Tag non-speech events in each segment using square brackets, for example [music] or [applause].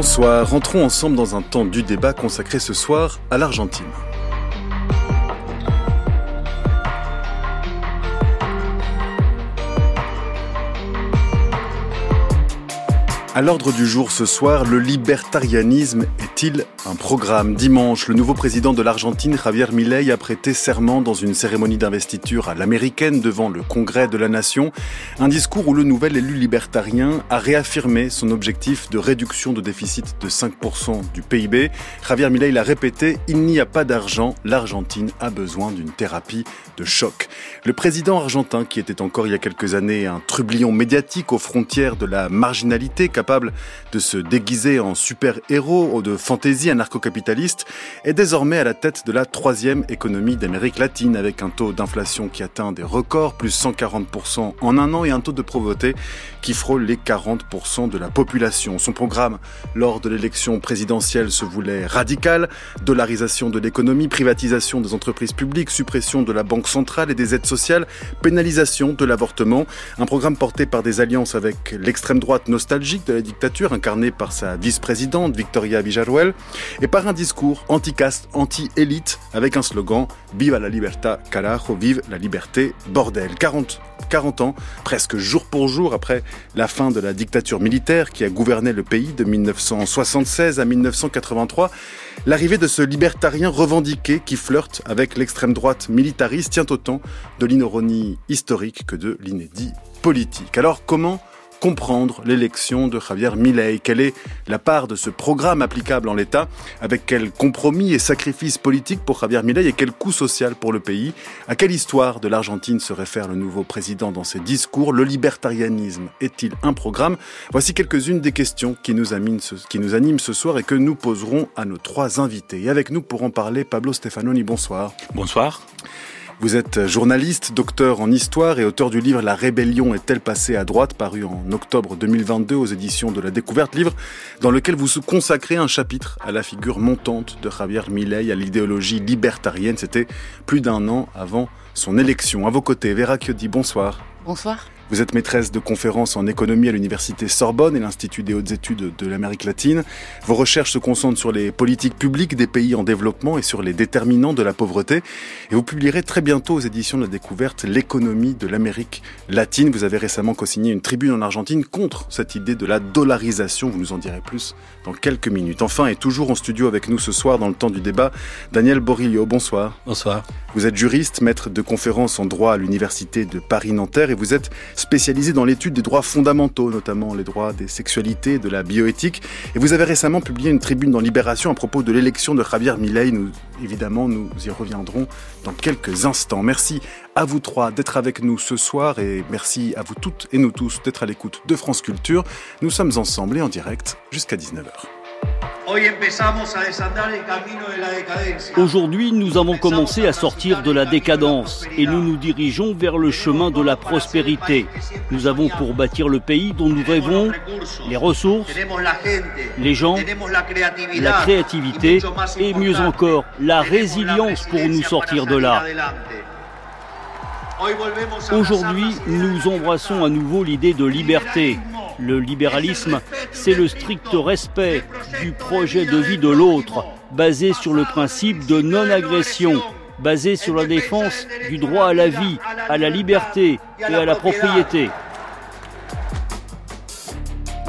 Bonsoir, rentrons ensemble dans un temps du débat consacré ce soir à l'Argentine. À l'ordre du jour ce soir, le libertarianisme est-il un programme Dimanche, le nouveau président de l'Argentine, Javier Milei, a prêté serment dans une cérémonie d'investiture à l'américaine devant le Congrès de la Nation. Un discours où le nouvel élu libertarien a réaffirmé son objectif de réduction de déficit de 5% du PIB. Javier Milei l'a répété, il n'y a pas d'argent, l'Argentine a besoin d'une thérapie de choc. Le président argentin, qui était encore il y a quelques années un trublion médiatique aux frontières de la marginalité, capable de se déguiser en super-héros ou de fantaisie anarcho-capitaliste, est désormais à la tête de la troisième économie d'Amérique latine avec un taux d'inflation qui atteint des records, plus 140% en un an et un taux de pauvreté qui frôle les 40% de la population. Son programme lors de l'élection présidentielle se voulait radical, dollarisation de l'économie, privatisation des entreprises publiques, suppression de la banque centrale et des aides sociales, pénalisation de l'avortement, un programme porté par des alliances avec l'extrême droite nostalgique de la dictature, incarnée par sa vice-présidente Victoria Villarruel, et par un discours anti-caste, anti-élite, avec un slogan Viva la libertad, carajo, vive la liberté, bordel. 40, 40 ans, presque jour pour jour après la fin de la dictature militaire qui a gouverné le pays de 1976 à 1983, l'arrivée de ce libertarien revendiqué qui flirte avec l'extrême droite militariste tient autant de l'inoronie historique que de l'inédit politique. Alors comment comprendre l'élection de Javier Milei Quelle est la part de ce programme applicable en l'État? Avec quel compromis et sacrifice politique pour Javier Milei et quel coût social pour le pays? À quelle histoire de l'Argentine se réfère le nouveau président dans ses discours? Le libertarianisme est-il un programme? Voici quelques-unes des questions qui nous, animent ce, qui nous animent ce soir et que nous poserons à nos trois invités. Et avec nous pour en parler, Pablo Stefanoni, bonsoir. Bonsoir. Vous êtes journaliste, docteur en histoire et auteur du livre La rébellion est-elle passée à droite, paru en octobre 2022 aux éditions de la Découverte, livre dans lequel vous consacrez un chapitre à la figure montante de Javier Milei, à l'idéologie libertarienne. C'était plus d'un an avant son élection. À vos côtés, Vera Chiodi, bonsoir. Bonsoir. Vous êtes maîtresse de conférences en économie à l'université Sorbonne et l'Institut des hautes études de l'Amérique latine. Vos recherches se concentrent sur les politiques publiques des pays en développement et sur les déterminants de la pauvreté. Et vous publierez très bientôt aux éditions de la découverte l'économie de l'Amérique latine. Vous avez récemment co-signé une tribune en Argentine contre cette idée de la dollarisation. Vous nous en direz plus dans quelques minutes. Enfin, et toujours en studio avec nous ce soir dans le temps du débat, Daniel Borillo. Bonsoir. Bonsoir. Vous êtes juriste, maître de conférences en droit à l'université de Paris-Nanterre et vous êtes spécialisé dans l'étude des droits fondamentaux, notamment les droits des sexualités, de la bioéthique. Et vous avez récemment publié une tribune dans Libération à propos de l'élection de Javier Milei. Nous, évidemment, nous y reviendrons dans quelques instants. Merci à vous trois d'être avec nous ce soir et merci à vous toutes et nous tous d'être à l'écoute de France Culture. Nous sommes ensemble et en direct jusqu'à 19h. Aujourd'hui, nous avons commencé à sortir de la décadence et nous nous dirigeons vers le chemin de la prospérité. Nous avons pour bâtir le pays dont nous rêvons les ressources, les gens, la créativité et mieux encore, la résilience pour nous sortir de là. Aujourd'hui, nous embrassons à nouveau l'idée de liberté. Le libéralisme, c'est le strict respect du projet de vie de l'autre, basé sur le principe de non-agression, basé sur la défense du droit à la vie, à la liberté et à la propriété.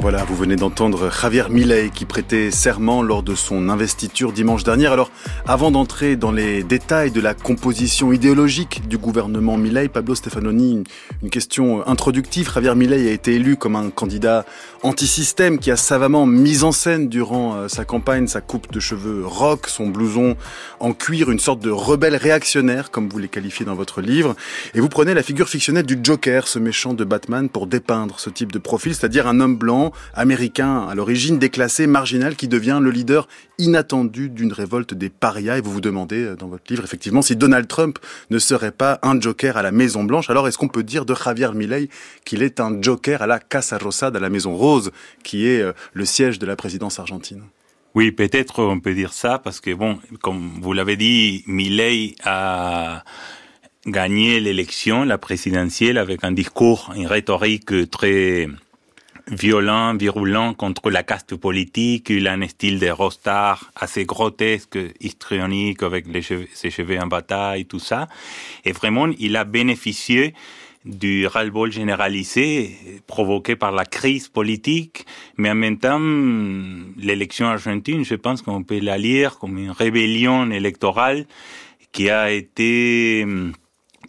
Voilà, vous venez d'entendre Javier Milei qui prêtait serment lors de son investiture dimanche dernier. Alors, avant d'entrer dans les détails de la composition idéologique du gouvernement Milei, Pablo Stefanoni, une question introductive. Javier Milei a été élu comme un candidat anti-système qui a savamment mis en scène durant euh, sa campagne sa coupe de cheveux rock, son blouson en cuir, une sorte de rebelle réactionnaire, comme vous les qualifiez dans votre livre. Et vous prenez la figure fictionnelle du Joker, ce méchant de Batman, pour dépeindre ce type de profil, c'est-à-dire un homme blanc américain à l'origine déclassé, marginal, qui devient le leader inattendu d'une révolte des parias. Et vous vous demandez euh, dans votre livre, effectivement, si Donald Trump ne serait pas un joker à la Maison Blanche. Alors, est-ce qu'on peut dire de Javier Milei qu'il est un joker à la Casa Rosada, à la Maison Rose, qui est euh, le siège de la présidence argentine? Oui, peut-être on peut dire ça parce que bon, comme vous l'avez dit, Milei a gagné l'élection, la présidentielle, avec un discours, une rhétorique très violent, virulent contre la caste politique. Il a un style de rostar assez grotesque, histrionique, avec ses cheveux en bataille, tout ça. Et vraiment, il a bénéficié du ras-le-bol généralisé provoqué par la crise politique, mais en même temps, l'élection argentine, je pense qu'on peut la lire comme une rébellion électorale qui a été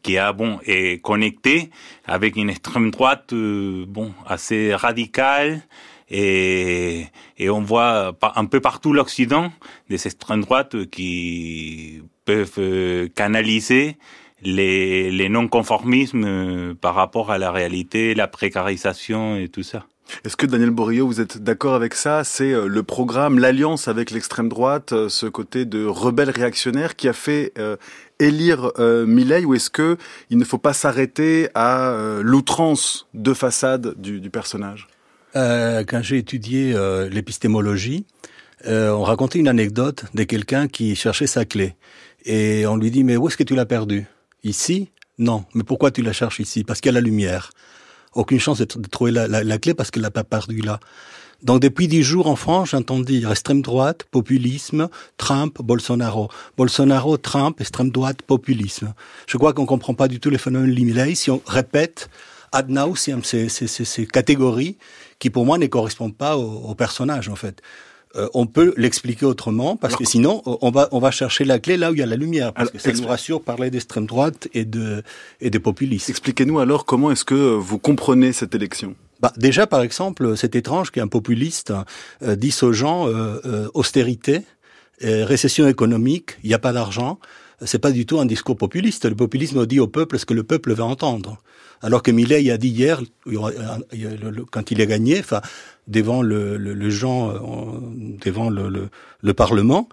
qui a bon est connecté avec une extrême droite euh, bon assez radicale et, et on voit un peu partout l'Occident des extrêmes droites qui peuvent euh, canaliser les, les non-conformismes euh, par rapport à la réalité, la précarisation et tout ça. Est-ce que Daniel Borillo, vous êtes d'accord avec ça? C'est euh, le programme, l'alliance avec l'extrême droite, euh, ce côté de rebelle réactionnaire qui a fait élire euh, ou est-ce que il ne faut pas s'arrêter à l'outrance de façade du, du personnage? Quand j'ai étudié l'épistémologie, on racontait une anecdote de quelqu'un qui cherchait sa clé et on lui dit mais où est-ce que tu l'as perdue? Ici? Non. Mais pourquoi tu la cherches ici? Parce qu'il y a la lumière. Aucune chance de, trouver la, clé parce qu'elle l'a pas perdue là. Donc depuis dix jours en France, j'entends dire extrême droite, populisme, Trump, Bolsonaro. Bolsonaro, Trump, extrême droite, populisme. Je crois qu'on comprend pas du tout les phénomènes liminés si on répète ad nauseam ces, catégories qui pour moi ne correspondent pas au, au personnage en fait. Euh, on peut l'expliquer autrement parce que sinon on va on va chercher la clé là où il y a la lumière parce que ça nous rassure parler d'extrême droite et de et des populistes. Expliquez-nous alors comment est-ce que vous comprenez cette élection? Bah, déjà, par exemple, c'est étrange qu'un populiste euh, dise aux gens euh, austérité, récession économique, il n'y a pas d'argent. C'est pas du tout un discours populiste. Le populisme dit au peuple ce que le peuple veut entendre. Alors que Millet a dit hier, quand il a gagné, enfin, devant le, le, le gens, euh, devant le, le, le Parlement,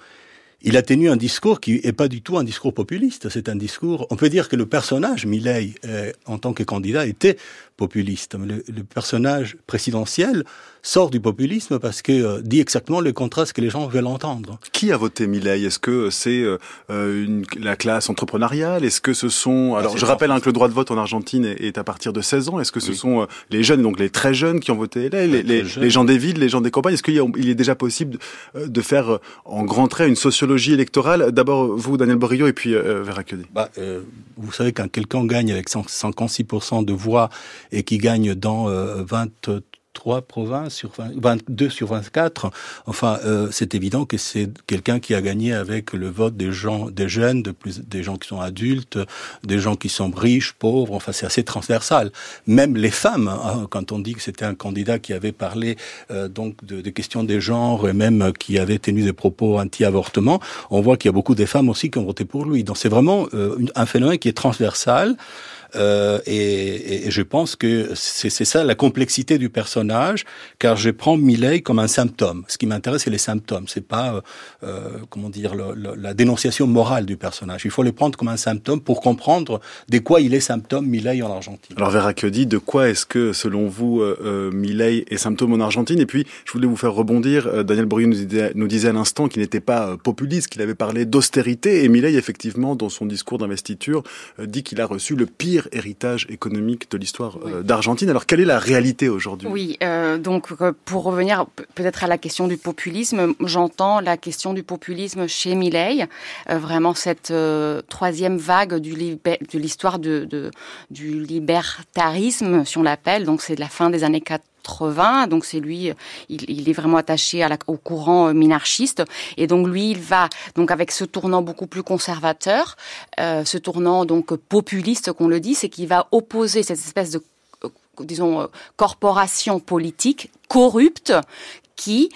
il a tenu un discours qui est pas du tout un discours populiste. C'est un discours. On peut dire que le personnage Milley, euh, en tant que candidat, était populiste. Le, le, personnage présidentiel sort du populisme parce que euh, dit exactement le contraste que les gens veulent entendre. Qui a voté Milley Est-ce que c'est euh, une, la classe entrepreneuriale? Est-ce que ce sont ah, alors je rappelle hein, que le droit de vote en Argentine est, à partir de 16 ans. Est-ce que ce sont euh, les jeunes donc les très jeunes qui ont voté? Les, les, les, les gens des villes, les gens des campagnes. Est-ce qu'il il est déjà possible de faire en grand trait une sociologie électorale? D'abord vous Daniel Borillo et puis euh, Vera bah, vous savez quand quelqu'un gagne avec 56% de voix et qui gagne dans euh, 23 provinces sur 20, 22 sur 24. Enfin, euh, c'est évident que c'est quelqu'un qui a gagné avec le vote des gens, des jeunes, des gens qui sont adultes, des gens qui sont riches, pauvres. Enfin, c'est assez transversal. Même les femmes, hein, quand on dit que c'était un candidat qui avait parlé euh, donc de, de, questions des genres et même qui avait tenu des propos anti-avortement, on voit qu'il y a beaucoup de femmes aussi qui ont voté pour lui. Donc c'est vraiment euh, un phénomène qui est transversal. Euh, et, et, je pense que c'est ça la complexité du personnage, car je prends Milley comme un symptôme. Ce qui m'intéresse, c'est les symptômes. C'est pas, euh, euh comment dire, le, le, la dénonciation morale du personnage. Il faut les prendre comme un symptôme pour comprendre de quoi il est symptôme Milley en Argentine. Alors Vera dit de quoi est-ce que, selon vous, euh, euh, Milley est symptôme en Argentine? Et puis, je voulais vous faire rebondir. Euh, Daniel Bourrier nous nous disait à l'instant qu'il n'était pas populiste, qu'il avait parlé d'austérité. Et Milley, effectivement, dans son discours d'investiture, dit qu'il a reçu le pire héritage économique de l'histoire euh, d'Argentine. Alors quelle est la réalité aujourd'hui? Oui, euh, donc euh, pour revenir peut-être à la question du populisme, j'entends la question du populisme chez Milley, vraiment cette troisième vague du de l'histoire de, de, du libertarisme, si on l'appelle, donc c'est de la fin des années 40 donc c'est lui, il, est vraiment attaché au courant euh, minarchiste, et donc lui, il va donc avec ce tournant beaucoup plus conservateur, euh, ce tournant donc populiste qu'on le dit, c'est qu'il va opposer cette espèce de euh, disons corporation politique corrupte qui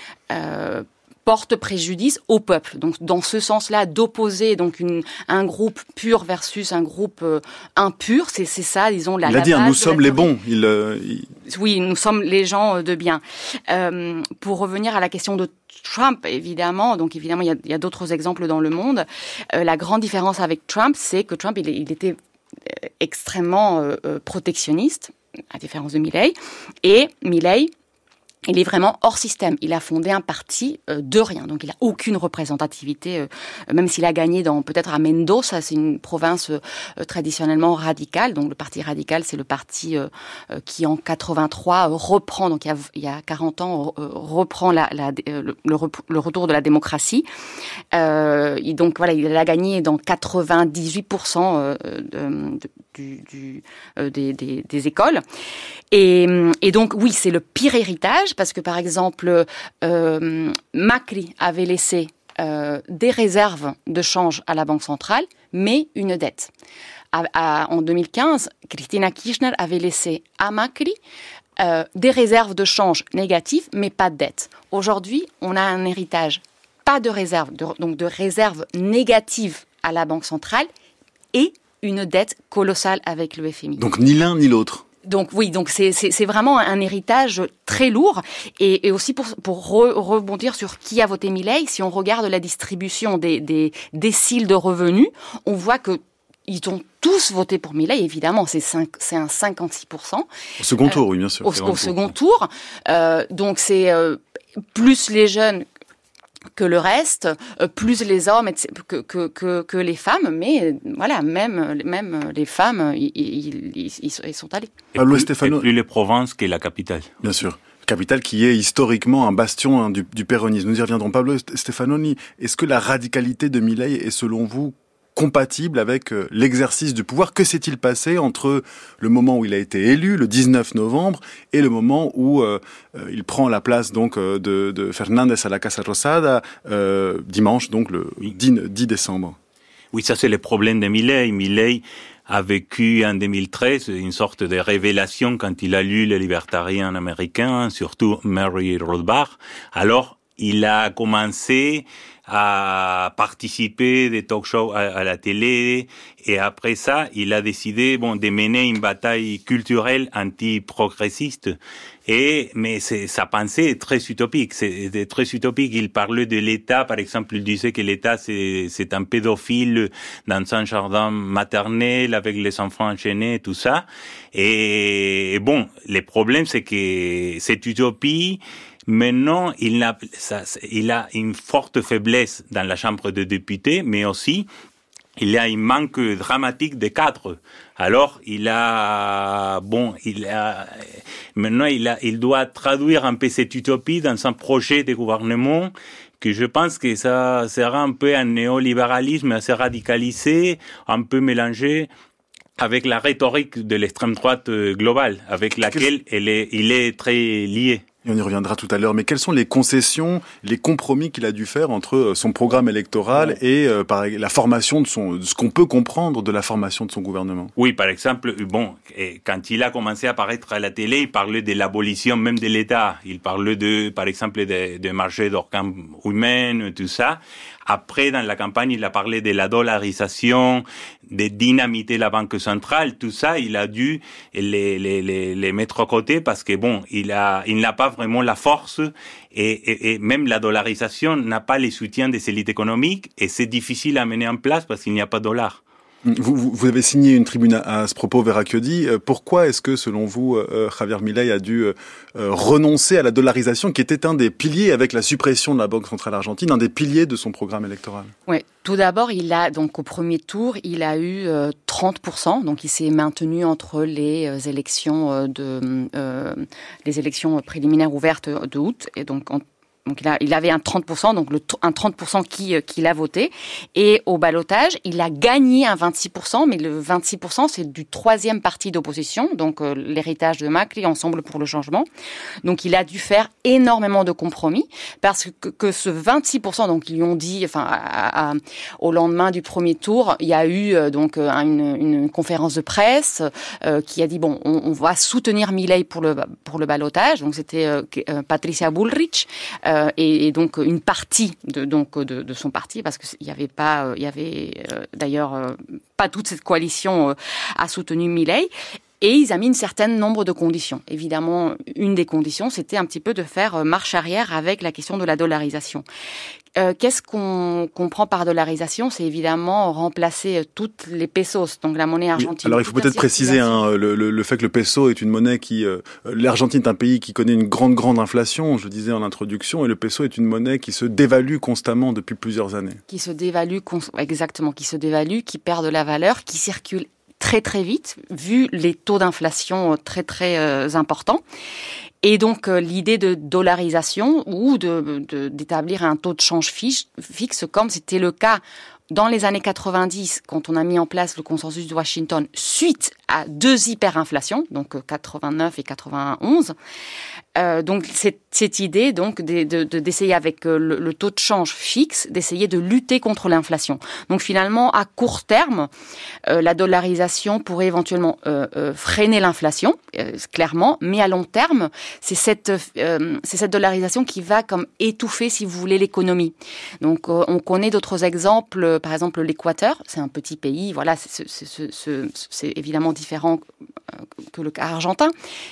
porte préjudice au peuple. Donc dans ce sens-là, d'opposer donc une, un groupe pur versus un groupe euh, impur, c'est c'est ça, disons la. Il a dit nous sommes les bons. Il, euh, Oui, nous sommes les gens euh, de bien. Euh, pour revenir à la question de Trump, évidemment, donc évidemment il y a, y a d'autres exemples dans le monde. la grande différence avec Trump, c'est que Trump il, il était extrêmement protectionniste, à différence de Milley, et Milley il est vraiment hors système. Il a fondé un parti euh, de rien, donc il n'a aucune représentativité, euh, même s'il a gagné dans peut-être à Mendoza, c'est une province euh, traditionnellement radicale. Donc le parti radical, c'est le parti qui en 83 reprend, donc il y a, il y a 40 ans, reprend la, la, le, le, retour de la démocratie. et donc voilà, il a gagné dans 98% de, de, du, des, écoles. Et, donc oui, c'est le pire héritage parce que par exemple, euh, Macri avait laissé euh, des réserves de change à la Banque centrale, mais une dette. en 2015, Christina Kirchner avait laissé à Macri euh, des réserves de change négatives, mais pas de dette. Aujourd'hui, on a un héritage, pas de réserves, donc de réserves négatives à la Banque centrale et une dette colossale avec le FMI. Donc ni l'un ni l'autre. Donc oui, donc c'est vraiment un héritage très lourd et, et aussi pour, pour rebondir sur qui a voté Milley, si on regarde la distribution des, des déciles de revenus, on voit que ils ont tous voté pour Milley, évidemment, c'est un 56%. Au second tour, oui, bien sûr. Au, au second tour. Euh, donc c'est euh, plus les jeunes que le reste, euh, plus les hommes que, que, que, que, les femmes, mais voilà, même, même les femmes, ils, ils, ils sont allés. Et plus, et plus les provinces que la capitale. Bien sûr capitale qui est historiquement un bastion hein, du, du, péronisme. Nous y reviendrons. Pablo Stefanoni, est-ce que la radicalité de Milei est selon vous compatible avec euh, l'exercice du pouvoir. Que s'est-il passé entre le moment où il a été élu, le 19 novembre, et le moment où euh, euh, il prend la place donc de, de Fernandez à la Casa Rosada dimanche, donc le 10, 10 décembre? Oui, ça c'est le problème de Milley. Milley a vécu en 2013 une sorte de révélation quand il a lu les libertariens américains, surtout Mary Rothbard. Alors, il a commencé à participer des talk shows à, la télé et après ça, il a décidé bon de mener une bataille culturelle anti-progressiste et mais sa pensée est très utopique, c'est très utopique. Il parlait de l'État, par exemple, il disait que l'État c'est c'est un pédophile dans un jardin maternel avec les enfants enchaînés, tout ça. Et, et bon, le problème c'est que cette utopie Maintenant, il a, il a une forte faiblesse dans la Chambre des députés, mais aussi il y a un manque dramatique de cadres. Alors, il a, bon, il a, maintenant, il a, il doit traduire un peu cette utopie dans un projet de gouvernement que je pense que ça sera un peu un néolibéralisme assez radicalisé, un peu mélangé avec la rhétorique de l'extrême droite globale, avec laquelle elle est, il est très lié. Et on y reviendra tout à l'heure. Mais quelles sont les concessions, les compromis qu'il a dû faire entre euh, son programme électoral et euh, par, la formation de son, ce qu'on peut comprendre de la formation de son gouvernement? Oui, par exemple, bon, quand il a commencé à apparaître à la télé, il parlait de l'abolition même de l'État. Il parlait de, par exemple, des de marchés d'organes humains, tout ça. Après, dans la campagne, il a parlé de la dollarisation, de dynamiter la banque centrale. Tout ça, il a dû les, les, les, les mettre à côté parce que bon, il a, il n'a pas vraiment la force et, même la dollarisation n'a pas les soutiens des élites économiques et c'est difficile à mener en place parce qu'il n'y a pas de dollars. Vous, avez signé une tribune à, ce propos, Vera Chiodi. Euh, pourquoi est-ce que, selon vous, euh, euh, Javier Milei a dû renoncer à la dollarisation, qui était un des piliers, avec la suppression de la Banque centrale argentine, un des piliers de son programme électoral? Oui, tout d'abord, il a donc au premier tour, il a eu 30%, donc il s'est maintenu entre les élections de les élections préliminaires ouvertes de août et donc donc il, a, il avait un 30%, donc le, un 30% qui, euh, qui l'a voté. Et au balotage, il a gagné un 26%, mais le 26% c'est du troisième parti d'opposition, donc euh, l'héritage de Macri, Ensemble pour le changement. Donc il a dû faire énormément de compromis parce que, que ce 26%, donc ils lui ont dit, enfin à, au lendemain du premier tour, il y a eu euh, donc une, une, conférence de presse qui a dit bon, on, on, va soutenir Milei pour le pour le balotage. Donc c'était Patricia Bullrich. Euh, et, donc une partie de, donc, de, son parti, parce qu'il n'y avait pas, euh, il y avait euh, d'ailleurs pas toute cette coalition a soutenu Milley. Et ils ont mis un certain nombre de conditions. Évidemment, une des conditions, c'était un petit peu de faire marche arrière avec la question de la dollarisation. Euh, qu'est-ce qu'on comprend par dollarisation? C'est évidemment remplacer euh, toutes les pesos, donc la monnaie argentine. alors il faut peut-être préciser hein, le, le, le, fait que le peso est une monnaie qui... Euh, L'Argentine est un pays qui connaît une grande, grande inflation, je le disais en introduction, et le peso est une monnaie qui se dévalue constamment depuis plusieurs années. Qui se dévalue, exactement, qui se dévalue, qui perd de la valeur, qui circule très très vite, vu les taux d'inflation très très euh, importants. Et donc euh, l'idée de dollarisation ou d'établir un taux de change fixe, comme c'était le cas dans les années 90, quand on a mis en place le consensus de Washington suite à deux hyperinflations, donc 89 euh, et 91, euh, donc cette, cette, idée donc d'essayer de, avec euh, le, taux de change fixe, d'essayer de lutter contre l'inflation. Donc finalement, à court terme, euh, la dollarisation pourrait éventuellement euh freiner l'inflation, clairement, mais à long terme, c'est cette c'est cette dollarisation qui va comme étouffer, si vous voulez, l'économie. Donc on connaît d'autres exemples, par exemple l'Équateur, c'est un petit pays, voilà, c'est évidemment différent que le cas argentin,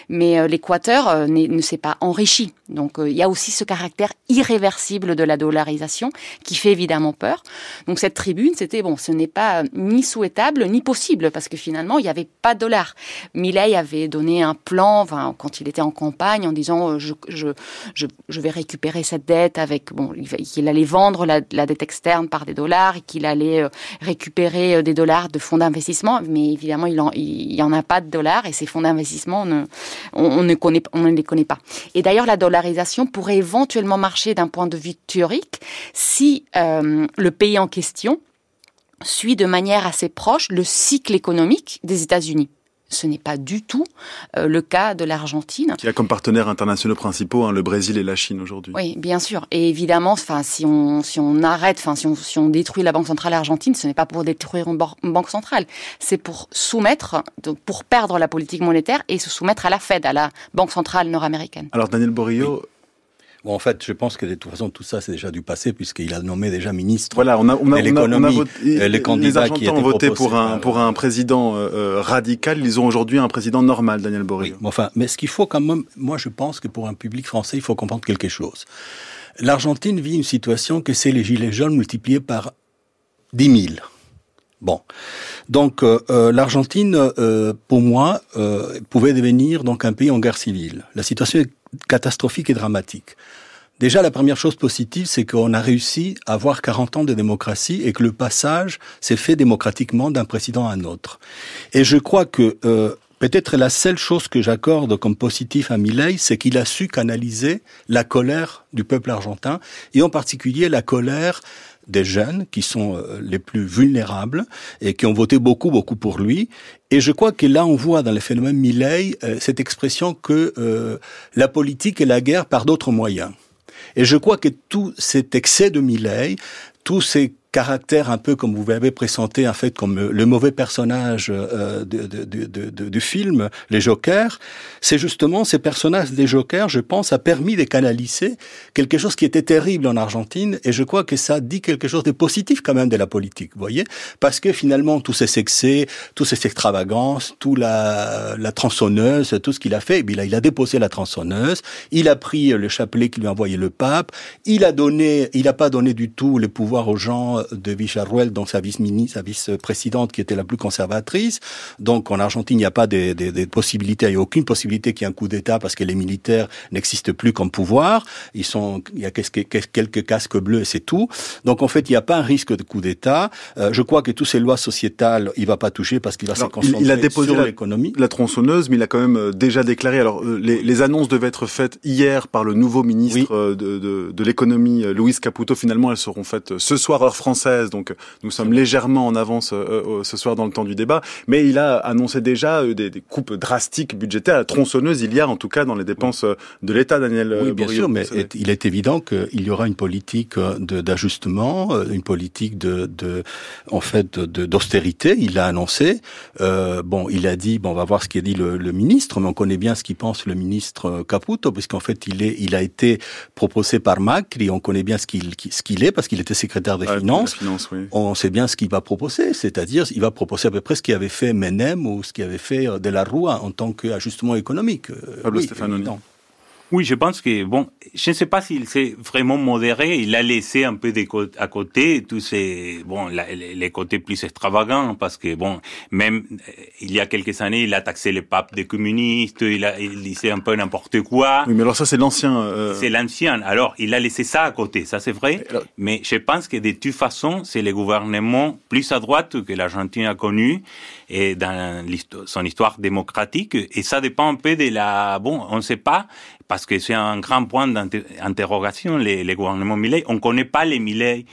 mais l'Équateur ne s'est pas enrichi. Donc il y a aussi ce caractère irréversible de la dollarisation qui fait évidemment peur. Donc cette tribune, c'était bon, ce n'est pas ni souhaitable ni possible parce que finalement il n'y avait pas de dollars. Milley avait donné un plan, quand il était en campagne, en disant je, je, je, je vais récupérer cette dette avec bon, qu'il allait vendre la, dette externe par des dollars et qu'il allait récupérer des dollars de fonds d'investissement. Mais évidemment il en, il y en a pas de dollars et ces fonds d'investissement on, ne on ne les connaît pas. Et d'ailleurs la pourrait éventuellement marcher d'un point de vue théorique si euh, le pays en question suit de manière assez proche le cycle économique des États-Unis. Ce n'est pas du tout euh, le cas de l'Argentine. Qui a comme partenaires internationaux principaux hein, le Brésil et la Chine aujourd'hui. Oui, bien sûr. Et évidemment, enfin, si on si on arrête, enfin, si on, si on détruit la Banque centrale argentine, ce n'est pas pour détruire une, banque centrale, c'est pour soumettre, pour perdre la politique monétaire et se soumettre à la Fed, à la Banque centrale nord-américaine. Alors Daniel Borillo. Bon, en fait, je pense que de toute façon, tout ça, c'est déjà du passé, puisqu'il a nommé déjà ministre voilà, on a, on a, de l'économie. Les candidats les qui ont voté pour un, pour un président euh, euh, radical. Ils ont aujourd'hui un président normal, Daniel. Oui, enfin, mais ce qu'il faut quand même, moi, je pense que pour un public français, il faut comprendre quelque chose. L'Argentine vit une situation que c'est les gilets jaunes multipliés par 10 000. Bon, donc euh, euh l'Argentine, euh, pour moi, euh, pouvait devenir donc un pays en guerre civile. La situation est catastrophique et dramatique. Déjà, la première chose positive, c'est qu'on a réussi à avoir 40 ans de démocratie et que le passage s'est fait démocratiquement d'un président à un autre. Et je crois que euh, peut-être la seule chose que j'accorde comme positif à Milley, c'est qu'il a su canaliser la colère du peuple argentin et en particulier la colère des jeunes qui sont euh, les plus vulnérables et qui ont voté beaucoup, beaucoup pour lui. Et je crois que là, on voit dans le phénomène Milley euh, cette expression que euh, la politique et la guerre par d'autres moyens. Et je crois que tout cet excès de Milley, tous ces caractère un peu comme vous l'avez présenté en fait comme le mauvais personnage euh, de, de, de, du film les Jokers. C'est justement ces personnages des Jokers je pense a permis de canaliser quelque chose qui était terrible en Argentine. Et je crois que ça dit quelque chose de positif quand même de la politique vous voyez. Parce que finalement tous ces excès tous ces extravagances tout la, la tronçonneuse tout ce qu'il a fait eh bien, il a déposé la tronçonneuse. Il a pris le chapelet qui lui a envoyé le pape. Il a donné il a pas donné du tout le pouvoir aux gens de Vicharuel, donc sa vice-ministre, sa vice-présidente qui était la plus conservatrice. Donc en Argentine, il n'y a pas des, des, des possibilités, il n'y a aucune possibilité qu'il y ait un coup d'État parce que les militaires n'existent plus comme pouvoir. Ils sont, il y a quelques casques bleus et c'est tout. Donc en fait, il n'y a pas un risque de coup d'État. Euh, je crois que toutes ces lois sociétales, il va pas toucher parce qu'il va se concentrer il a déposé sur l'économie. La, tronçonneuse, mais il a quand même euh, déjà déclaré. Alors euh, les, les annonces devaient être faites hier par le nouveau ministre de, de, de l'économie, Luis Caputo. Finalement, elles seront faites ce soir heure française française, donc nous sommes légèrement en avance euh, euh, ce soir dans le temps du débat, mais il a annoncé déjà euh, des, des coupes drastiques budgétaires, la tronçonneuse il y a en tout cas dans les dépenses de l'État, Daniel. Oui, bien sûr, mais il est évident qu'il y aura une politique d'ajustement, une politique de, de en fait, d'austérité. Il l'a annoncé. Euh, bon, il a dit, bon, on va voir ce qu'a dit le, le, ministre, mais on connaît bien ce qu'il pense le ministre Caputo, puisqu'en fait, il est, il a été proposé par Macri. On connaît bien ce qu'il, ce qu'il est, parce qu'il était secrétaire des finances on sait bien ce qu'il va proposer, c'est-à-dire il va proposer à peu près ce qu'il avait fait Menem ou ce qu'il avait fait euh, De la Rua en tant qu'ajustement économique. Euh, Pablo oui, Oui, je pense que, bon, je ne sais pas s'il s'est vraiment modéré. Il a laissé un peu à côté tous ces, bon, les côtés plus extravagants, parce que, bon, même euh, il y a quelques années, il a taxé les papes des communistes, il, a, il disait un peu n'importe quoi. Oui, mais alors ça, c'est l'ancien. Euh... C'est l'ancien. Alors, il a laissé ça à côté, ça c'est vrai. Mais je pense que de toute façon, c'est le gouvernement plus à droite que l'Argentine a connu et dans son histoire démocratique. Et ça dépend un peu de la, bon, on ne sait pas, parce que c'est un grand point d'interrogation, les, gouvernements Milley. On ne connaît pas les Milley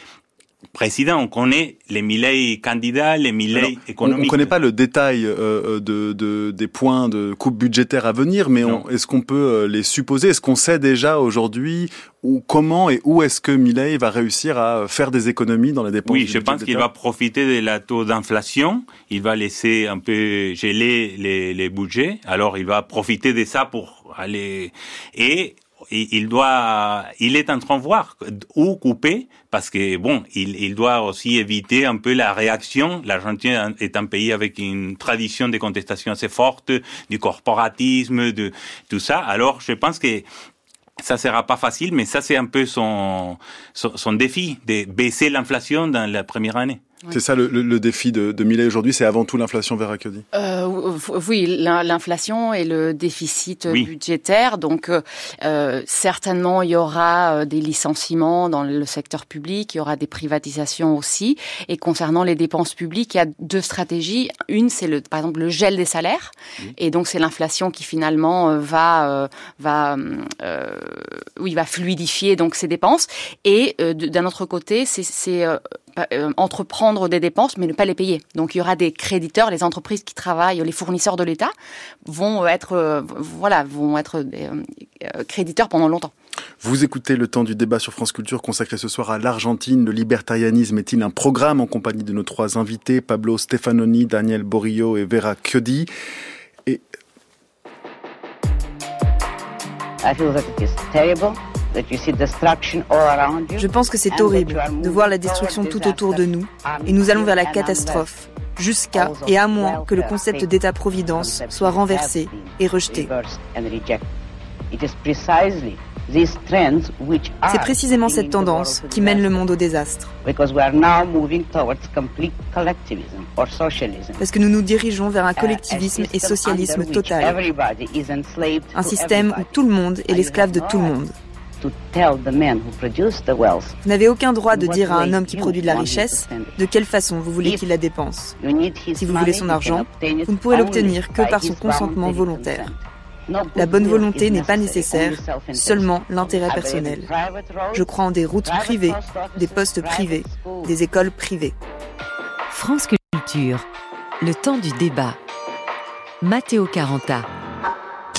président, on connaît les Milley candidats, les Milley économiques. On ne connaît pas le détail euh, de, de, des points de coupe budgétaire à venir, mais est-ce qu'on peut euh, les supposer? Est-ce qu'on sait déjà aujourd'hui ou comment et où est-ce que Milley va réussir à faire des économies dans les dépenses Oui, je pense qu'il va profiter de la taux d'inflation. Il va laisser un peu geler les, les budgets. Alors, il va profiter de ça pour aller et il doit, il est en train de voir où couper parce que bon, il, il doit aussi éviter un peu la réaction. L'Argentine est un pays avec une tradition de contestation assez forte, du corporatisme, de tout ça. Alors, je pense que ça sera pas facile, mais ça c'est un peu son, son, son défi de baisser l'inflation dans la première année. C'est ça le, le, défi de, de Millet aujourd'hui, c'est avant tout l'inflation, Vera Cody euh, Oui, l'inflation et le déficit budgétaire. Donc euh, certainement, il y aura euh, des licenciements dans le secteur public, il y aura des privatisations aussi. Et concernant les dépenses publiques, il y a deux stratégies. Une, c'est le, par exemple le gel des salaires, et donc c'est l'inflation qui finalement euh, va euh, va oui va fluidifier donc ces dépenses. Et d'un autre côté, c'est entreprendre des dépenses mais ne pas les payer. Donc il y aura des créditeurs, les entreprises qui travaillent, les fournisseurs de l'État vont être euh, voilà, vont être des, euh, créditeurs pendant longtemps. Vous écoutez le temps du débat sur France Culture consacré ce soir à l'Argentine. Le libertarianisme est-il un programme en compagnie de nos trois invités, Pablo Stefanoni, Daniel Borillo et Vera Chiodi? Et I feel that it is terrible. Je pense que c'est horrible de voir la destruction tout autour de nous et nous allons vers la catastrophe jusqu'à et à moins que le concept d'État-providence soit renversé et rejeté. C'est précisément cette tendance qui mène le monde au désastre. Parce que nous nous dirigeons vers un collectivisme et socialisme total. Un système où tout le monde est l'esclave de tout le monde. Vous n'avez aucun droit de dire à un homme qui produit de la richesse de quelle façon vous voulez qu'il la dépense. Si vous voulez son argent, vous ne pourrez l'obtenir que par son consentement volontaire. La bonne volonté n'est pas nécessaire, seulement l'intérêt personnel. Je crois en des routes privées, des postes privés, des écoles privées. France Culture, le temps du débat. Matteo Caranta.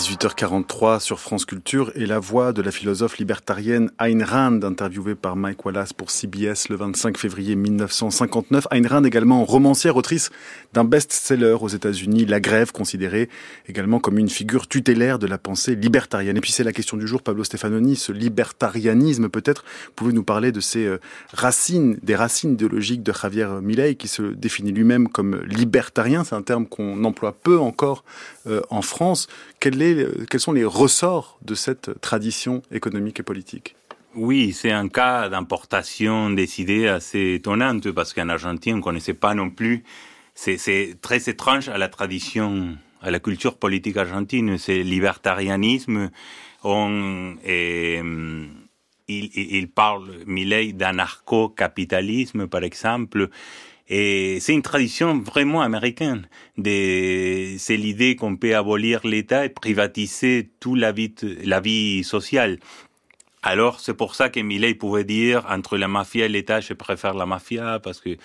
18h43 sur France Culture et la voix de la philosophe libertarienne Ayn Rand, interviewée par Mike Wallace pour CBS le 25 février 1959. Ayn Rand également romancière, autrice d'un best-seller aux États-Unis, La Grève, considérée également comme une figure tutélaire de la pensée libertarienne. Et puis c'est la question du jour, Pablo Stefanoni, ce libertarianisme peut-être. Pouvez nous parler de ces euh, racines, des racines idéologiques de Javier Milei qui se définit lui-même comme libertarien? C'est un terme qu'on emploie peu encore euh, en France. Quels sont les ressorts de cette tradition économique et politique? Oui, c'est un cas d'importation des idées assez étonnante parce qu'en Argentine, on ne connaissait pas non plus. C'est très étrange à la tradition, à la culture politique argentine. C'est libertarianisme. On, il parle, Millet, d'anarcho-capitalisme, par exemple. Et c'est une tradition vraiment américaine. C'est l'idée qu'on peut abolir l'État et privatiser toute la vie, la vie sociale. Alors, c'est pour ça que Millet pouvait dire entre la mafia et l'État, je préfère la mafia parce que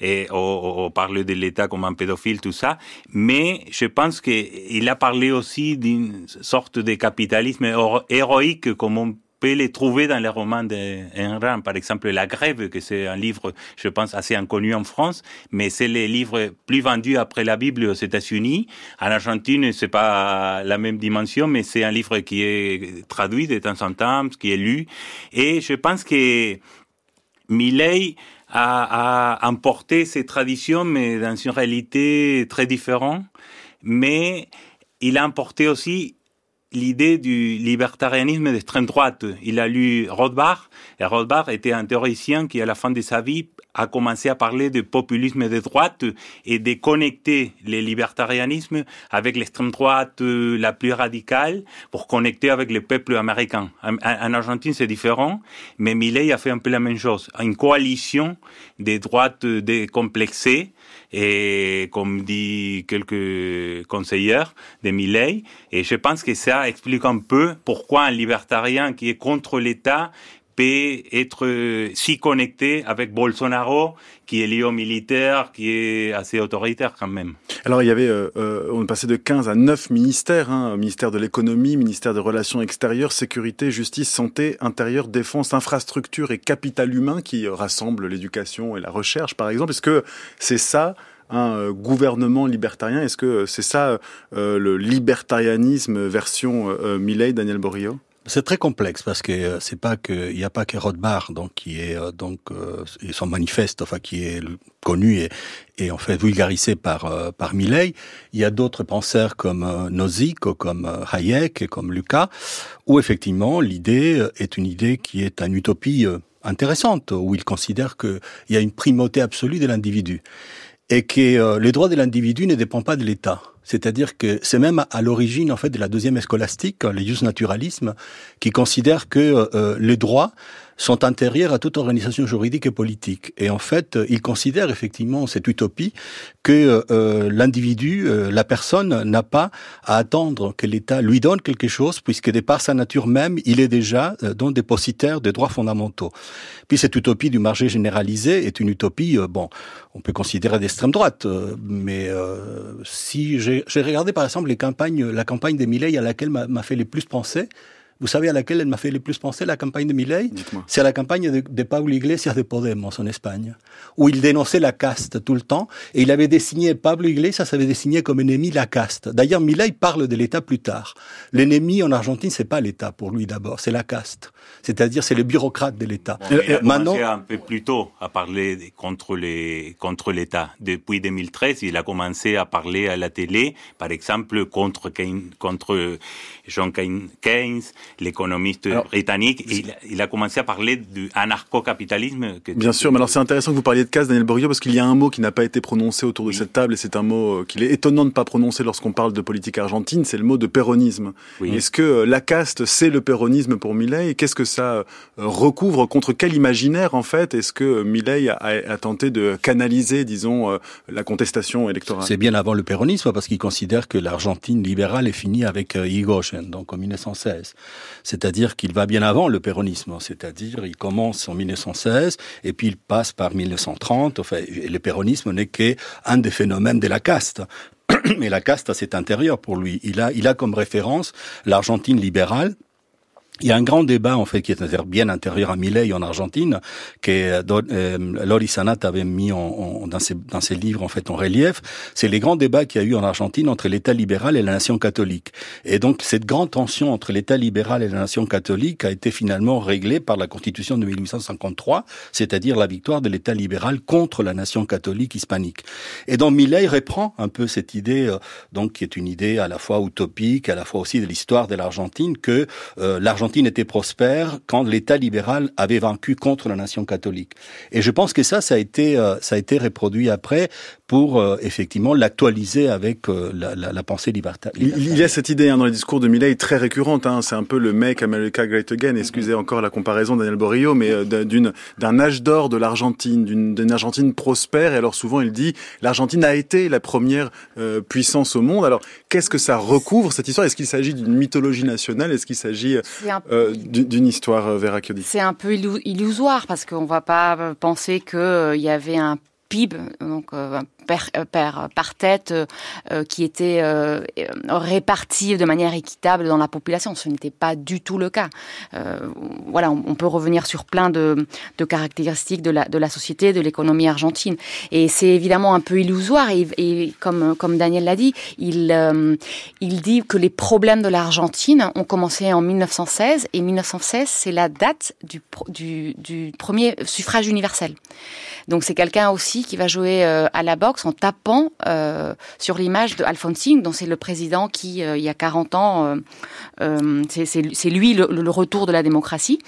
et on, parle de l'État comme un pédophile, tout ça. Mais je pense qu'il a parlé aussi d'une sorte de capitalisme héroïque comme on peut les trouver dans les romans d'Ayn Par exemple, La Grève, que c'est un livre, je pense, assez inconnu en France, mais c'est les livres plus vendus après la Bible aux États-Unis. En Argentine, c'est pas la même dimension, mais c'est un livre qui est traduit de temps en temps, qui est lu. Et je pense que Milley a, a emporté ces traditions, mais dans une réalité très différente. Mais il a emporté aussi l'idée du libertarianisme d'extrême droite. Il a lu Rothbard, et Rothbard était un théoricien qui, à la fin de sa vie, a commencé à parler de populisme de droite et de connecter le libertarianisme avec l'extrême droite la plus radicale pour connecter avec le peuple américain. En Argentine, c'est différent, mais Milley a fait un peu la même chose. Une coalition des droites décomplexées et comme dit quelques conseillers de Milley. Et je pense que ça explique un peu pourquoi un libertarien qui est contre l'État être si connecté avec Bolsonaro, qui est lié au militaire, qui est assez autoritaire quand même. Alors il y avait, euh, euh, on passé de 15 à 9 ministères, hein, ministère de l'économie, ministère des relations extérieures, sécurité, justice, santé, intérieur, défense, infrastructure et capital humain qui rassemble l'éducation et la recherche par exemple. Est-ce que c'est ça un euh, gouvernement libertarien? Est-ce que c'est ça euh, le libertarianisme version euh, Milley, Daniel Borio c'est très complexe parce que c'est pas que il n'y a pas que Rothbard donc qui est donc et son manifeste enfin qui est connu et, et en fait vulgarisé par par Milley. Il y a d'autres penseurs comme Nozick, comme Hayek et comme Lucas où effectivement l'idée est une idée qui est une utopie intéressante où il considère qu'il y a une primauté absolue de l'individu et que euh, les droits de l'individu ne dépendent pas de l'État. C'est-à-dire que c'est même à l'origine en fait de la deuxième scolastique, le jus naturalisme, qui considère que euh, les droits sont intérieurs à toute organisation juridique et politique. Et en fait, euh, il considère effectivement cette utopie que euh, euh, l'individu, la personne, n'a pas à attendre que l'État lui donne quelque chose, puisque de par sa nature même, il est déjà donc dépositaire des droits fondamentaux. Puis cette utopie du marché généralisé est une utopie, bon, on peut considérer d'extrême droite, mais si j'ai regardé par exemple les campagnes, la campagne des Milley à laquelle m'a fait le plus penser, vous savez à laquelle elle m'a fait le plus penser, la campagne de Milei C'est la campagne de, de Pablo Iglesias de Podemos en Espagne, où il dénonçait la caste tout le temps, et il avait désigné, Pablo Iglesias avait désigné comme ennemi la caste. D'ailleurs, Milei parle de l'État plus tard. L'ennemi en Argentine, c'est pas l'État pour lui d'abord, c'est la caste. C'est-à-dire, c'est le bureaucrate de l'État. il a Maintenant, un peu plus tôt à parler contre les contre l'État. Depuis 2013, il a commencé à parler à la télé, par exemple, contre contre John Keynes, l'économiste britannique. il, a commencé à parler du anarcho-capitalisme. Bien sûr, mais alors c'est intéressant que vous parliez de casse, Daniel Borio, parce qu'il y a un mot qui n'a pas été prononcé autour de cette table, et c'est un mot euh, qu'il est étonnant de ne pas prononcer lorsqu'on parle de politique argentine, c'est le mot de péronisme. Est-ce que euh, la caste, c'est le péronisme pour Millet Qu'est-ce que ça euh, recouvre Contre quel imaginaire, en fait, est-ce que Millet a, tenté de canaliser, disons, la contestation électorale? C'est bien avant le péronisme, parce qu'il considère que l'Argentine libérale est finie avec Donc en 1916. C'est-à-dire qu'il va bien avant le péronisme, c'est-à-dire il commence en 1916 et puis il passe par 1930. Enfin, le péronisme n'est qu'un des phénomènes de la caste. [clears throat] Mais la caste, c'est intérieur pour lui. Il a, il a comme référence l'Argentine libérale, il y a un grand débat en fait qui est bien intérieur à Milei en Argentine que euh, euh Lori Sanat avait mis en, dans, ses, dans ses livres en fait en relief. C'est les grands débats qu'il y a eu en Argentine entre l'État libéral et la nation catholique. Et donc cette grande tension entre l'État libéral et la nation catholique a été finalement réglée par la Constitution de 1853, c'est-à-dire la victoire de l'État libéral contre la nation catholique hispanique. Et donc Milei reprend un peu cette idée, euh, donc qui est une idée à la fois utopique, à la fois aussi de l'histoire de l'Argentine, que euh, l'Argentine l'Argentine était prospère quand l'État libéral avait vaincu contre la nation catholique. Et je pense que ça, ça a été, euh, ça a été reproduit après pour euh, effectivement l'actualiser avec euh, la, la, la, pensée libertaire. Il y a cette idée hein, dans les discours de Milley très récurrente. Hein, c'est un peu le Make America Great Again. Excusez encore la comparaison, Daniel Borio, mais d'une d'un âge d'or de l'Argentine, d'une Argentine prospère. Et alors souvent, il dit l'Argentine a été la première puissance au monde. Alors qu'est-ce que ça recouvre cette histoire? Est-ce qu'il s'agit d'une mythologie nationale? Est-ce qu'il s'agit euh, d'une histoire, euh, Vera C'est un peu illusoire parce qu'on ne va pas penser qu'il y avait un PIB, donc euh, par, tête euh, euh, qui était réparti de manière équitable dans la population. Ce n'était pas du tout le cas. voilà, on, peut revenir sur plein de, caractéristiques de la, de la société, de l'économie argentine. Et c'est évidemment un peu illusoire. Et, comme, Daniel l'a dit, il, dit que les problèmes de l'Argentine ont commencé en 1916. Et 1916, c'est la date du, premier suffrage universel. Donc c'est quelqu'un aussi qui va jouer à la boxe en tapant sur l'image de dont c'est le président qui, il y a 40 ans, c'est lui le, retour de la démocratie.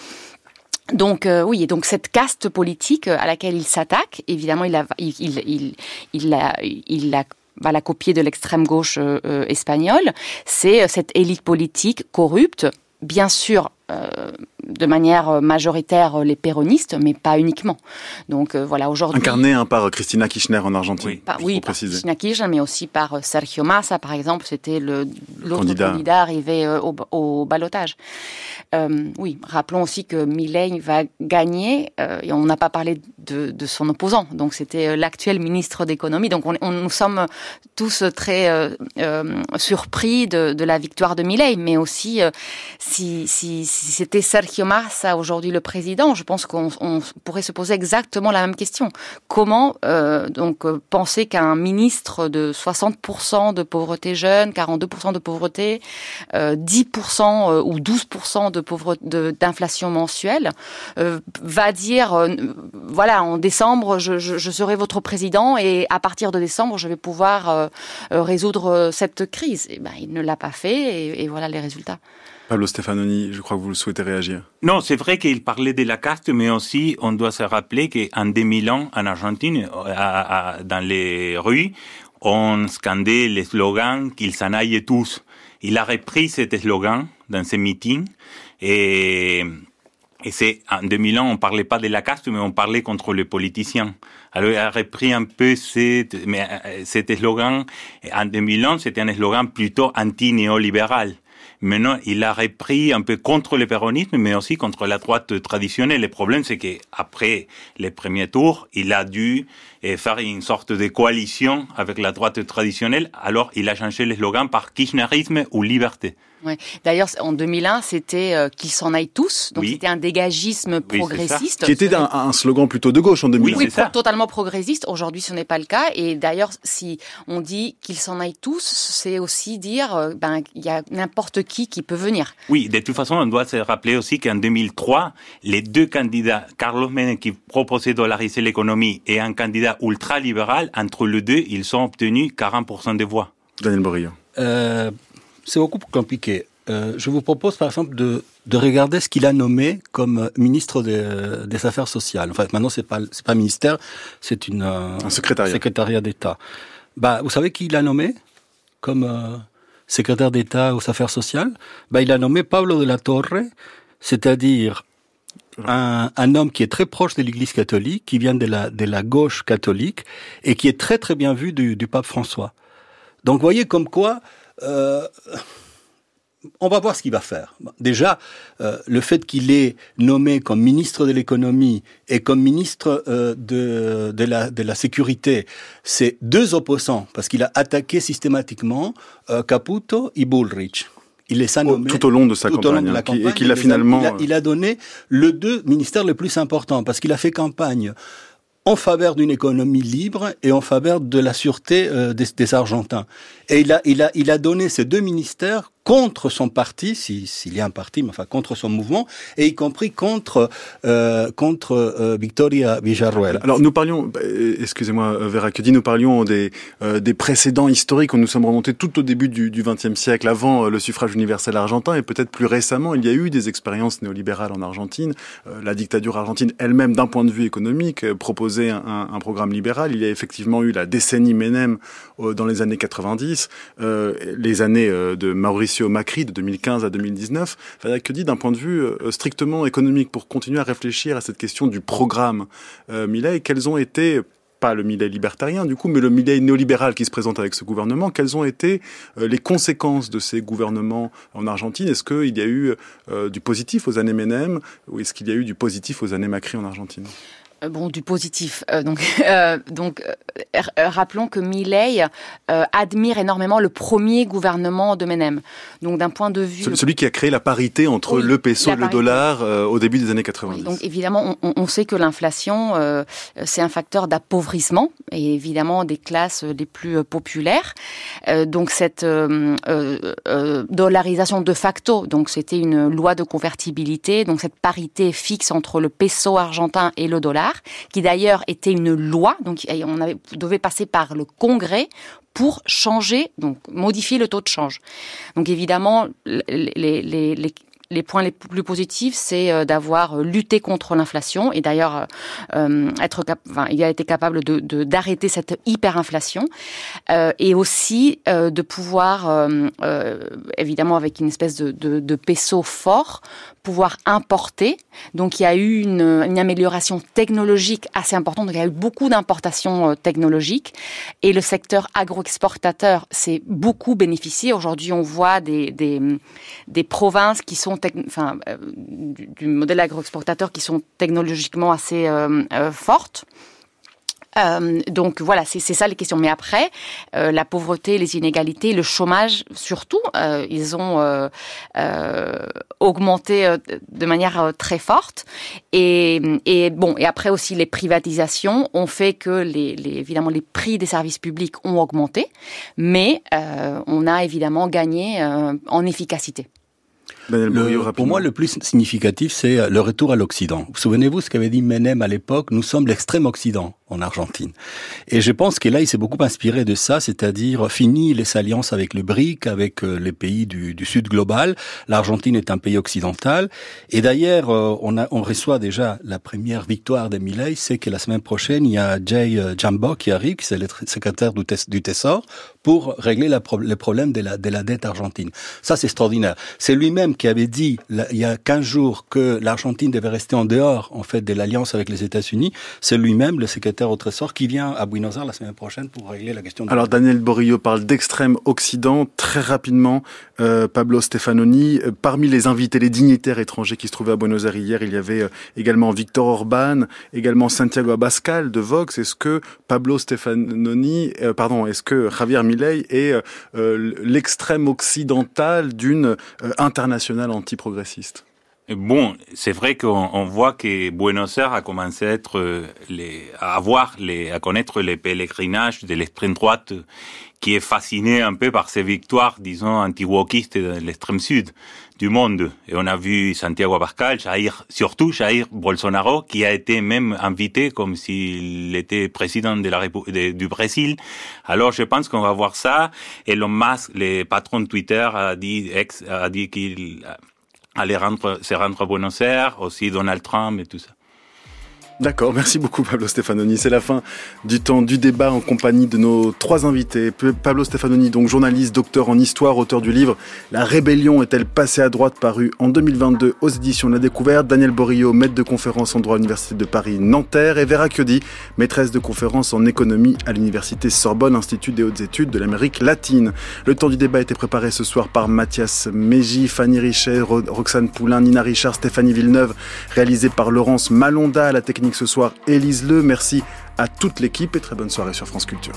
Donc oui, et donc cette caste politique à laquelle il s'attaque, évidemment, il, a, il, il, il, va la copier de l'extrême gauche euh, euh, espagnole, c'est euh, cette élite politique corrupte, bien sûr de manière majoritaire les péronistes, mais pas uniquement. Donc voilà, aujourd'hui... Incarné hein, par Christina Kirchner en Argentine. Oui, par, oui, par Christina Kirchner, mais aussi par Sergio Massa, par exemple, c'était l'autre candidat. arrivé au, au balotage. Euh, oui, rappelons aussi que Milei va gagner, euh, et on n'a pas parlé de, de, son opposant, donc c'était euh, l'actuel ministre d'économie. Donc on, on, nous sommes tous très euh, surpris de, de, la victoire de Milei, mais aussi si, si, si c'était Sergio Massa aujourd'hui le président, je pense qu'on pourrait se poser exactement la même question. Comment donc penser qu'un ministre de 60% de pauvreté jeune, 42% de pauvreté, 10% ou 12% de pauvre d'inflation mensuelle euh, va dire euh, voilà en décembre je, serai votre président et à partir de décembre je vais pouvoir euh, résoudre cette crise. Et eh ben il ne l'a pas fait et, voilà les résultats. Pablo Stefanoni, je crois que vous souhaitez réagir. Non, c'est vrai qu'il parlait de la caste, mais aussi on doit se rappeler qu'en 2000 ans, en Argentine, dans les rues, on scandait les slogans qu'ils s'en aillent tous. Il a repris cet slogan dans ses meetings et, c'est en 2000 ans, on parlait pas de la caste, mais on parlait contre les politiciens. Alors il a repris un peu cet, mais, euh, cet slogan. En 2000 ans, c'était un slogan plutôt anti-néolibéral. Maintenant, il a repris un peu contre le péronisme, mais aussi contre la droite traditionnelle. Le problème, c'est qu'après les premiers tours, il a dû euh, faire une sorte de coalition avec la droite traditionnelle. Alors, il a changé le slogan par kirchnerisme ou liberté. Ouais. D'ailleurs, en 2001, c'était euh, qu'ils s'en aillent tous. Donc, c'était un dégagisme progressiste. Qui était un, slogan plutôt de gauche en 2001. Oui, oui totalement progressiste. Aujourd'hui, ce n'est pas le cas. Et d'ailleurs, si on dit qu'ils s'en aillent tous, c'est aussi dire, euh, ben, il y a n'importe qui qui peut venir. Oui, de toute façon, on doit se rappeler aussi qu'en 2003, les deux candidats, Carlos Menem qui proposait dollariser l'économie et un candidat ultra-libéral, entre les deux, ils ont obtenu 40% des voix. Daniel Borillo. Euh, c'est beaucoup plus compliqué. Euh, je vous propose par exemple de, de regarder ce qu'il a nommé comme ministre des Affaires sociales. En fait, maintenant c'est pas c'est pas ministère, c'est une euh, un secrétariat, secrétariat d'État. Bah, vous savez qui il a nommé comme euh, secrétaire d'État aux Affaires sociales? Bah, il a nommé Pablo de la Torre, c'est-à-dire un, un, homme qui est très proche de l'Église catholique, qui vient de la de la gauche catholique et qui est très très bien vu du, du pape François. Donc, vous voyez comme quoi euh, on va voir ce qu'il va faire. Déjà, euh, le fait qu'il est nommé comme ministre de l'économie et comme ministre euh, de, de, la, de la sécurité, c'est deux opposants, parce qu'il a attaqué systématiquement Caputo et Bullrich. Il les a nommés tout au long de sa campagne, hein, et qu'il a finalement... il a, donné le deux ministères les plus importants, parce qu'il a fait campagne en faveur d'une économie libre et en faveur de la sûreté des, des Argentins. Et il a, il a, il a donné ces deux ministères contre son parti, s'il y a un parti, mais enfin contre son mouvement, et y compris contre euh, contre euh, Victoria Villarruel. Alors nous parlions, bah, excusez-moi Vera dit nous parlions des euh, des précédents historiques où nous sommes remontés tout au début du XXe siècle, avant euh, le suffrage universel argentin, et peut-être plus récemment, il y a eu des expériences néolibérales en Argentine. Euh, la dictature argentine elle-même, d'un point de vue économique, proposait un, un, programme libéral. Il y a effectivement eu la décennie Menem dans les années 90, les années de Maurice au Macri de 2015 à 2019. que dit d'un point de vue euh, strictement économique pour continuer à réfléchir à cette question du programme euh, Millet, quels ont été pas le Millet libertarien du coup, mais le Millet néolibéral qui se présente avec ce gouvernement. Quelles ont été euh, les conséquences de ces gouvernements en Argentine? Est-ce qu'il y a eu du positif aux années Menem ou est-ce qu'il y a eu du positif aux années Macri en Argentine? euh, bon, du positif. Euh, donc, [laughs] euh, donc rappelons que Milley admire énormément le premier gouvernement de Menem. Donc, d'un point de vue, celui qui a créé la parité entre le peso et le dollar au début des années 90. donc, évidemment, on, on sait que l'inflation, c'est un facteur d'appauvrissement et évidemment des classes les plus populaires. donc, cette dollarisation de facto, donc c'était une loi de convertibilité, donc cette parité fixe entre le peso argentin et le dollar qui d'ailleurs était une loi, donc on devait passer par le Congrès pour changer, donc modifier le taux de change. Donc évidemment, les points les plus positifs, c'est euh, d'avoir euh, lutté contre l'inflation et d'ailleurs euh, être, enfin, il a été capable de d'arrêter cette hyperinflation et aussi de pouvoir, évidemment avec une espèce de, de, de peso fort, pouvoir importer. Donc il y a eu une, une amélioration technologique assez importante. Donc il y a eu beaucoup d'importations euh, technologiques et le secteur agroexportateur s'est beaucoup bénéficié. Aujourd'hui, on voit des, des, des provinces qui sont, enfin, euh, du, modèle agroexportateur qui sont technologiquement assez euh, euh fortes. Euh, donc voilà, c'est ça les questions. Mais après, euh, la pauvreté, les inégalités, le chômage, surtout, euh, ils ont euh, euh, augmenté de manière très forte. Et, et, bon, et après aussi les privatisations ont fait que les, les évidemment les prix des services publics ont augmenté, mais on a évidemment gagné en efficacité. Le, pour moi, le plus significatif, c'est le retour à l'Occident. Vous souvenez-vous ce qu'avait dit Menem à l'époque? Nous sommes l'extrême Occident en Argentine. Et je pense que là, il s'est beaucoup inspiré de ça, c'est-à-dire fini les alliances avec le BRIC, avec euh, les pays du, du Sud global. L'Argentine est un pays occidental. Et d'ailleurs, euh, on, a, on reçoit déjà la première victoire de Milei, c'est que la semaine prochaine, il y a Jay euh, Jambo qui arrive, qui est le secrétaire du, du Trésor, pour régler la, le problème de la, de la dette argentine. Ça, c'est extraordinaire. C'est lui-même qui avait dit, il y a 15 jours, que l'Argentine devait rester en dehors, en fait, de l'alliance avec les États-Unis. C'est lui-même, le secrétaire au Trésor qui vient à Buenos Aires la semaine prochaine pour régler la question. Alors Daniel Borillo parle d'extrême Occident. Très rapidement, euh, Pablo Stefanoni, euh, parmi les invités, les dignitaires étrangers qui se trouvaient à Buenos Aires hier, il y avait euh, également Victor Orban, également Santiago Abascal de Vox. Est-ce que Pablo Stefanoni, euh, pardon, est-ce que Javier Milei est euh, l'extrême occidental d'une internationale antiprogressiste. Bon, c'est vrai qu'on voit que Buenos Aires a commencé à euh, à connaître les pèlerinages de l'extrême droite qui est fasciné un peu par ses victoires, disons, anti-wokistes de l'extrême sud du monde. Et on a vu Santiago Abascal, Jair, surtout Jair Bolsonaro, qui a été même invité comme s'il était président de la du Brésil. Alors je pense qu'on va voir ça. Elon Musk, le patron de Twitter, a dit, ex, a dit qu'il aller rendre, se rendre à Buenos Aires, aussi Donald Trump et tout ça. D'accord, merci beaucoup Pablo Stefanoni. C'est la fin du temps du débat en compagnie de nos trois invités. Pablo Stefanoni, donc journaliste, docteur en histoire, auteur du livre La rébellion est-elle passée à droite paru en 2022 aux éditions La Découverte. Daniel Borillo, maître de conférence en droit à l'Université de Paris Nanterre. Et Vera Chiodi, maîtresse de conférence en économie à l'Université Sorbonne, Institut des hautes études de l'Amérique latine. Le temps du débat a été préparé ce soir par Mathias Meji, Fanny Richet, Roxane Poulain, Nina Richard, Stéphanie Villeneuve, réalisé par Laurence Malonda à la ce soir, Élise Le. Merci à toute l'équipe et très bonne soirée sur France Culture.